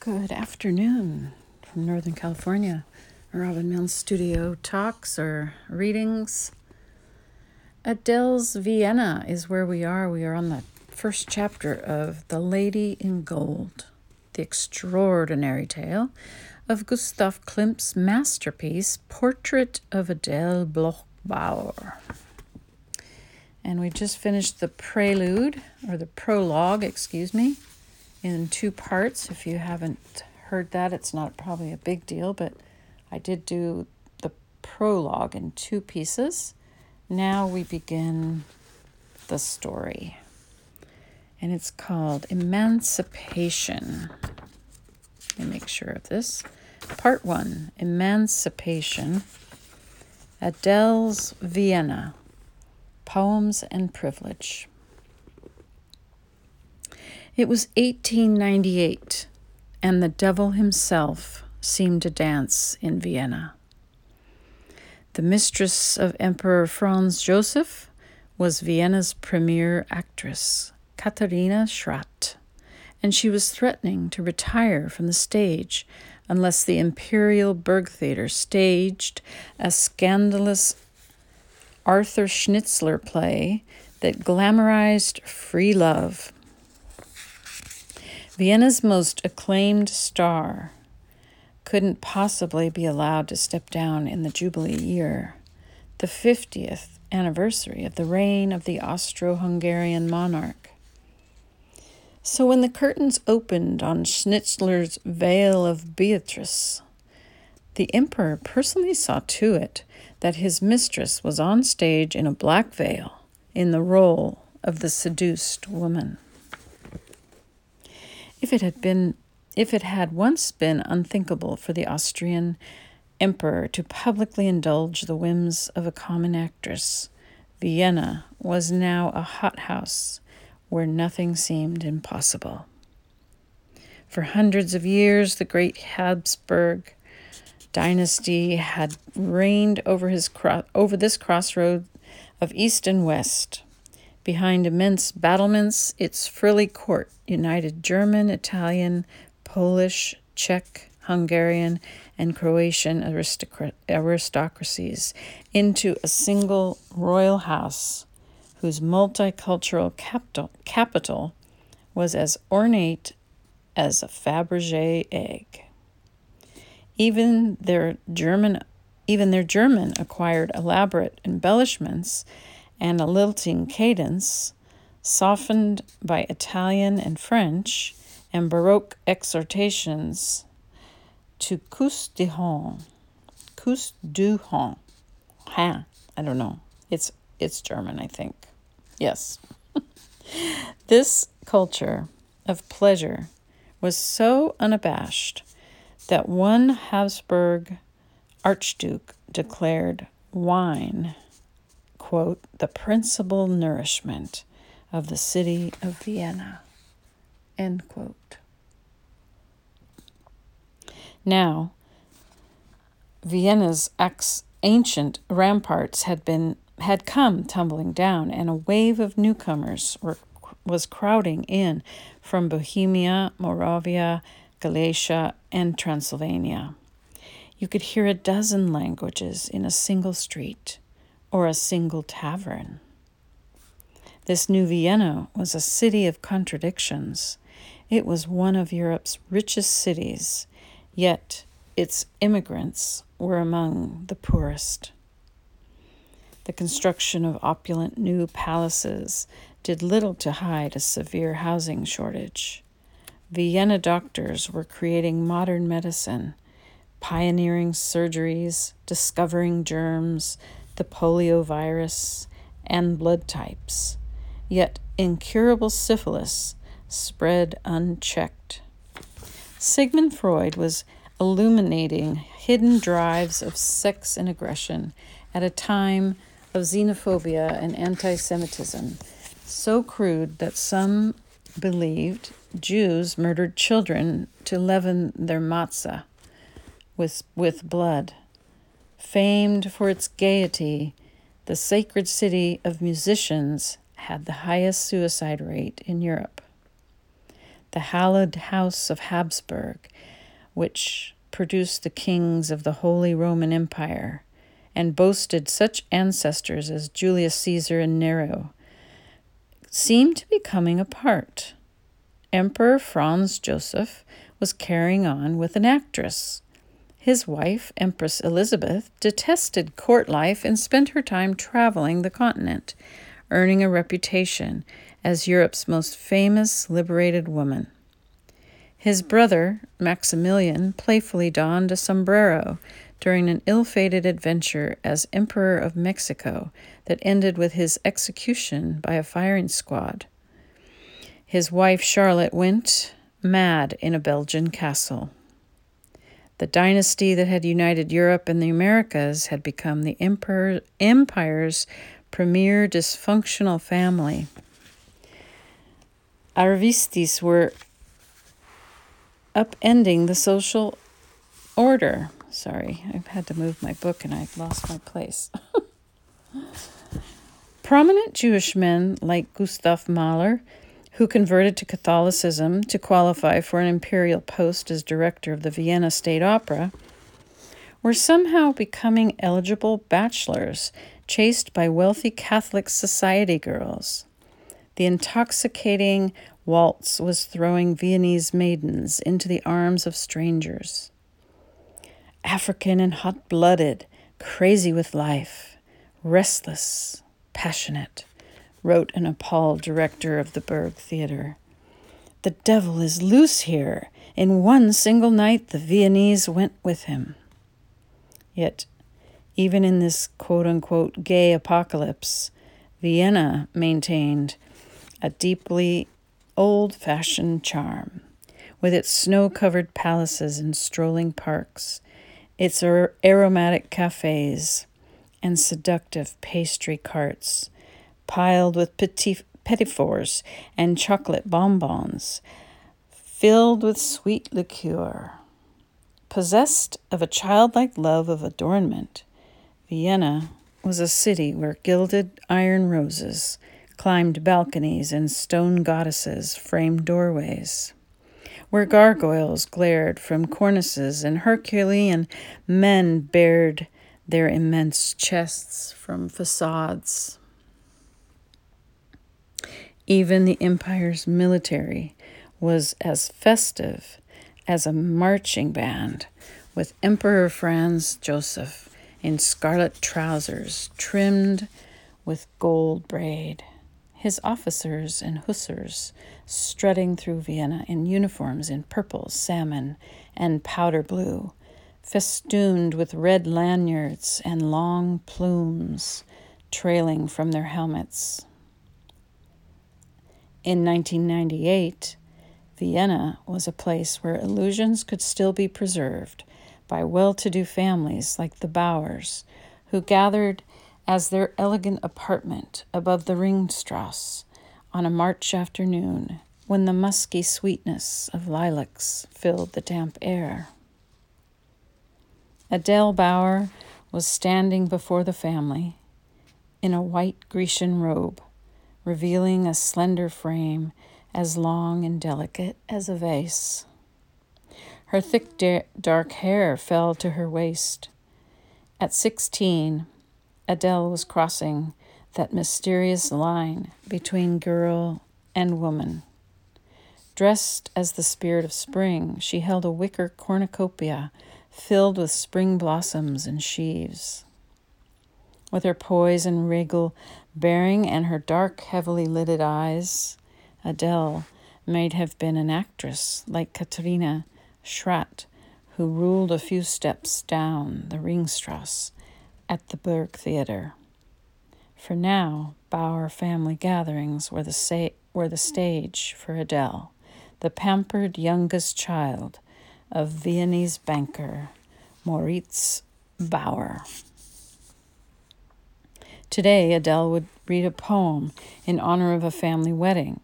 Good afternoon from Northern California. Robin Mills Studio talks or readings. Adele's Vienna is where we are. We are on the first chapter of The Lady in Gold, the extraordinary tale of Gustav Klimt's masterpiece, Portrait of Adele Bloch-Bauer. And we just finished the prelude, or the prologue, excuse me, in two parts. If you haven't heard that, it's not probably a big deal, but I did do the prologue in two pieces. Now we begin the story. And it's called Emancipation. Let me make sure of this. Part one Emancipation. Adele's Vienna Poems and Privilege. It was 1898, and the devil himself seemed to dance in Vienna. The mistress of Emperor Franz Joseph was Vienna's premier actress, Katharina Schratt, and she was threatening to retire from the stage unless the Imperial Burgtheater staged a scandalous Arthur Schnitzler play that glamorized free love. Vienna's most acclaimed star couldn't possibly be allowed to step down in the Jubilee year, the 50th anniversary of the reign of the Austro Hungarian monarch. So when the curtains opened on Schnitzler's Veil of Beatrice, the emperor personally saw to it that his mistress was on stage in a black veil in the role of the seduced woman. If it had been if it had once been unthinkable for the Austrian emperor to publicly indulge the whims of a common actress, Vienna was now a hothouse where nothing seemed impossible. For hundreds of years, the great Habsburg dynasty had reigned over his cro- over this crossroad of east and west. Behind immense battlements, its frilly court united German, Italian, Polish, Czech, Hungarian, and Croatian aristocracies into a single royal house whose multicultural capital, capital was as ornate as a Fabergé egg. Even their German even their German acquired elaborate embellishments and a lilting cadence, softened by Italian and French and Baroque exhortations to Kus de Hon. Kus du Hon. Ha, I don't know. It's it's German, I think. Yes. this culture of pleasure was so unabashed that one Habsburg archduke declared wine quote, the principal nourishment of the city of Vienna, end quote. Now, Vienna's ex- ancient ramparts had been had come tumbling down, and a wave of newcomers were, was crowding in from Bohemia, Moravia, Galicia, and Transylvania. You could hear a dozen languages in a single street or a single tavern. This new Vienna was a city of contradictions. It was one of Europe's richest cities, yet its immigrants were among the poorest. The construction of opulent new palaces did little to hide a severe housing shortage. Vienna doctors were creating modern medicine, pioneering surgeries, discovering germs, the polio virus, and blood types. Yet incurable syphilis spread unchecked. Sigmund Freud was illuminating hidden drives of sex and aggression at a time of xenophobia and anti Semitism, so crude that some believed Jews murdered children to leaven their matzah with, with blood. Famed for its gaiety, the sacred city of musicians had the highest suicide rate in Europe. the hallowed house of Habsburg, which produced the kings of the Holy Roman Empire and boasted such ancestors as Julius Caesar and Nero, seemed to be coming apart. Emperor Franz Joseph was carrying on with an actress. His wife, Empress Elizabeth, detested court life and spent her time traveling the continent, earning a reputation as Europe's most famous liberated woman. His brother, Maximilian, playfully donned a sombrero during an ill fated adventure as Emperor of Mexico that ended with his execution by a firing squad. His wife Charlotte went mad in a Belgian castle. The dynasty that had united Europe and the Americas had become the emperor, empire's premier dysfunctional family. Arrivistes were upending the social order. Sorry, I've had to move my book and I've lost my place. Prominent Jewish men like Gustav Mahler, who converted to Catholicism to qualify for an imperial post as director of the Vienna State Opera, were somehow becoming eligible bachelors chased by wealthy Catholic society girls. The intoxicating waltz was throwing Viennese maidens into the arms of strangers. African and hot blooded, crazy with life, restless, passionate, wrote an appalled director of the Burg Theater. The devil is loose here. In one single night, the Viennese went with him. Yet, even in this quote unquote gay apocalypse, Vienna maintained a deeply old fashioned charm, with its snow covered palaces and strolling parks its aromatic cafes and seductive pastry carts, piled with petit, petit and chocolate bonbons, filled with sweet liqueur. Possessed of a childlike love of adornment, Vienna was a city where gilded iron roses climbed balconies and stone goddesses framed doorways where gargoyles glared from cornices and Herculean men bared their immense chests from facades. Even the empire's military was as festive as a marching band, with Emperor Franz Joseph in scarlet trousers trimmed with gold braid his officers and hussars strutting through Vienna in uniforms in purple, salmon, and powder blue, festooned with red lanyards and long plumes trailing from their helmets. In 1998, Vienna was a place where illusions could still be preserved by well to do families like the Bauers, who gathered as their elegant apartment above the Ringstrasse on a March afternoon when the musky sweetness of lilacs filled the damp air. Adele Bauer was standing before the family in a white Grecian robe, revealing a slender frame as long and delicate as a vase. Her thick dark hair fell to her waist. At sixteen, Adele was crossing that mysterious line between girl and woman. Dressed as the spirit of spring, she held a wicker cornucopia filled with spring blossoms and sheaves. With her poise and regal bearing and her dark, heavily lidded eyes, Adele might have been an actress like Katharina Schratt, who ruled a few steps down the Ringstrasse at the Burg Theater. For now, Bauer family gatherings were the, sa- were the stage for Adele, the pampered youngest child of Viennese banker Moritz Bauer. Today, Adele would read a poem in honor of a family wedding.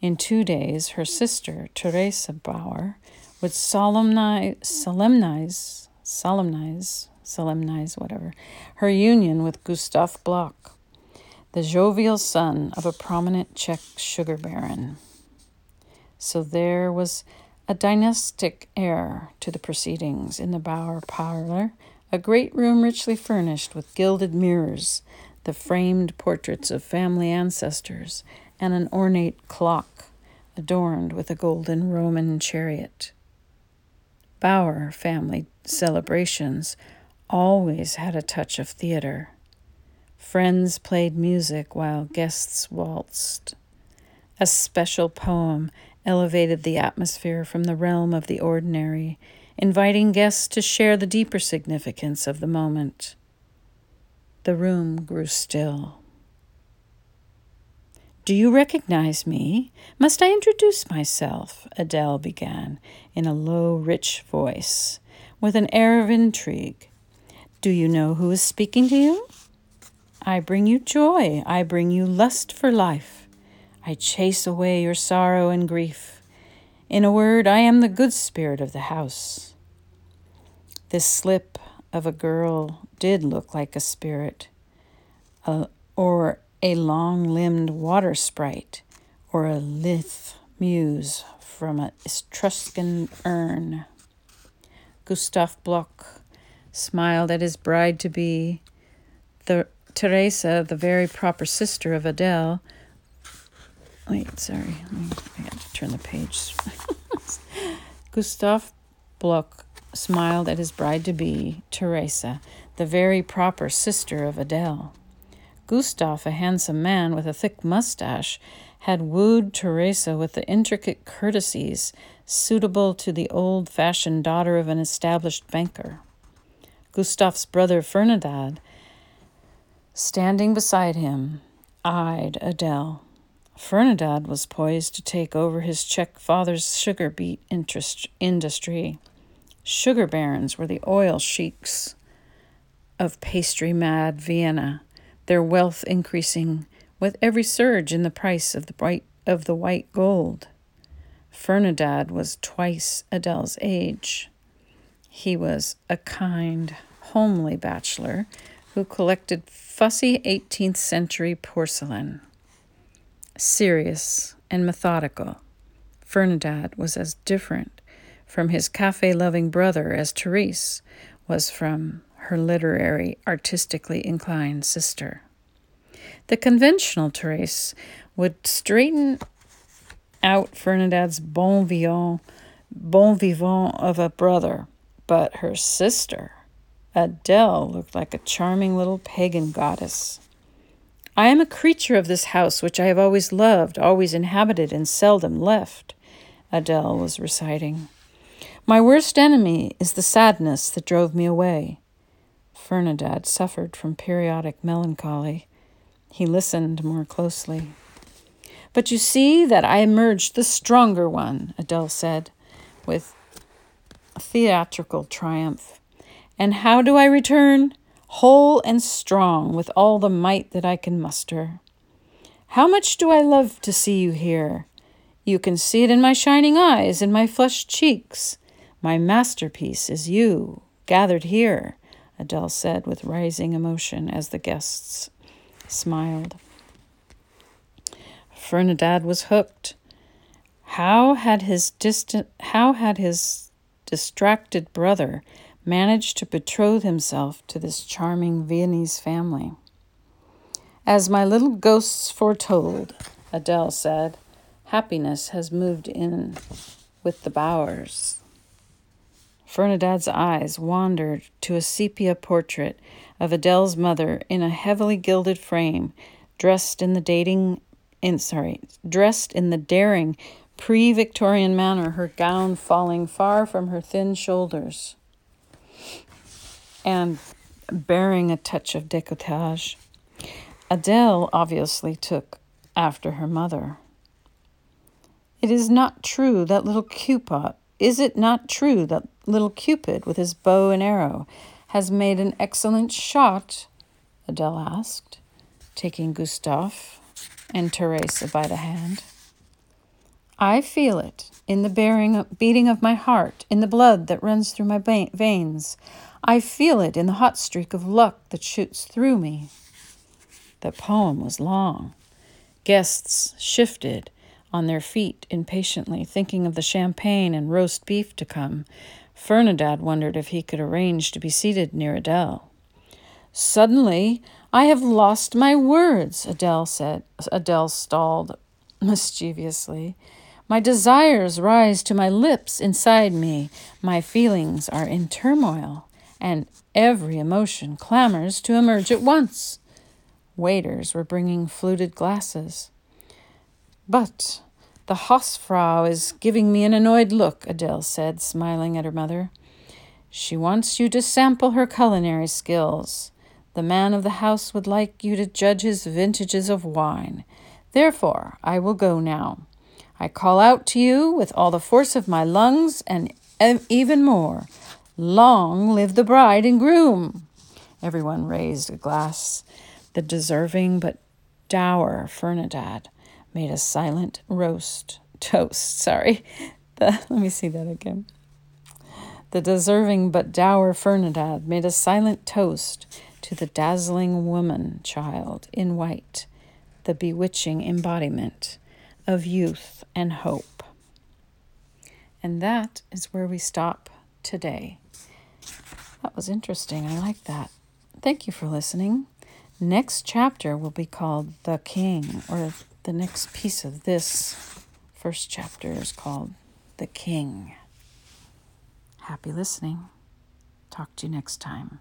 In two days, her sister, Teresa Bauer, would solemnize, solemnize, solemnize solemnize, whatever, her union with Gustav Bloch, the jovial son of a prominent Czech sugar baron. So there was a dynastic air to the proceedings in the Bauer parlor, a great room richly furnished with gilded mirrors, the framed portraits of family ancestors, and an ornate clock adorned with a golden Roman chariot. Bauer family celebrations always had a touch of theater. Friends played music while guests waltzed. A special poem elevated the atmosphere from the realm of the ordinary, inviting guests to share the deeper significance of the moment. The room grew still. Do you recognize me? Must I introduce myself? Adele began in a low, rich voice, with an air of intrigue. Do you know who is speaking to you? I bring you joy. I bring you lust for life. I chase away your sorrow and grief. In a word, I am the good spirit of the house. This slip of a girl did look like a spirit, uh, or a long limbed water sprite, or a lithe muse from an Etruscan urn. Gustav Bloch smiled at his bride to be. The Teresa, the very proper sister of Adele, Wait, sorry. I got to turn the page. Gustav Bloch smiled at his bride to be, Teresa, the very proper sister of Adele. Gustav, a handsome man with a thick mustache, had wooed Teresa with the intricate courtesies suitable to the old fashioned daughter of an established banker. Gustav's brother Ferdinand, standing beside him, eyed Adele. Ferdinand was poised to take over his Czech father's sugar beet interest industry. Sugar barons were the oil sheiks of pastry mad Vienna, their wealth increasing with every surge in the price of the white, of the white gold. Ferdinand was twice Adele's age. He was a kind, homely bachelor who collected fussy 18th century porcelain serious, and methodical. Ferdinand was as different from his cafe loving brother as Therese was from her literary, artistically inclined sister. The conventional Therese would straighten out Ferdinand's bon vivant, bon vivant of a brother, but her sister, Adele, looked like a charming little pagan goddess. I am a creature of this house which I have always loved, always inhabited, and seldom left, Adele was reciting. My worst enemy is the sadness that drove me away. Ferdinand suffered from periodic melancholy. He listened more closely. But you see that I emerged the stronger one, Adele said, with theatrical triumph. And how do I return? whole and strong with all the might that I can muster. How much do I love to see you here? You can see it in my shining eyes, in my flushed cheeks. My masterpiece is you, gathered here, Adele said with rising emotion as the guests smiled. Ferdinand was hooked. How had his distant how had his distracted brother managed to betroth himself to this charming Viennese family. As my little ghosts foretold, Adele said, happiness has moved in with the Bauers. Ferdinand's eyes wandered to a sepia portrait of Adele's mother in a heavily gilded frame, dressed in the dating in sorry, dressed in the daring pre-Victorian manner, her gown falling far from her thin shoulders and bearing a touch of decolletage. Adele obviously took after her mother. It is not true that little Cupid, is it not true that little Cupid with his bow and arrow has made an excellent shot? Adele asked, taking Gustave and Teresa by the hand. I feel it in the bearing, beating of my heart, in the blood that runs through my veins. I feel it in the hot streak of luck that shoots through me. The poem was long. Guests shifted on their feet impatiently, thinking of the champagne and roast beef to come. Ferdinand wondered if he could arrange to be seated near Adele. Suddenly, I have lost my words, Adele said. Adele stalled mischievously. My desires rise to my lips inside me. My feelings are in turmoil, and every emotion clamors to emerge at once. Waiters were bringing fluted glasses. But the Hausfrau is giving me an annoyed look, Adele said, smiling at her mother. She wants you to sample her culinary skills. The man of the house would like you to judge his vintages of wine. Therefore, I will go now. I call out to you with all the force of my lungs and even more. Long live the bride and groom! Everyone raised a glass. The deserving but dour Ferdinand made a silent roast toast. Sorry, the, let me see that again. The deserving but dour Ferdinand made a silent toast to the dazzling woman child in white, the bewitching embodiment of youth and hope. And that is where we stop today. That was interesting. I like that. Thank you for listening. Next chapter will be called The King, or the next piece of this first chapter is called The King. Happy listening. Talk to you next time.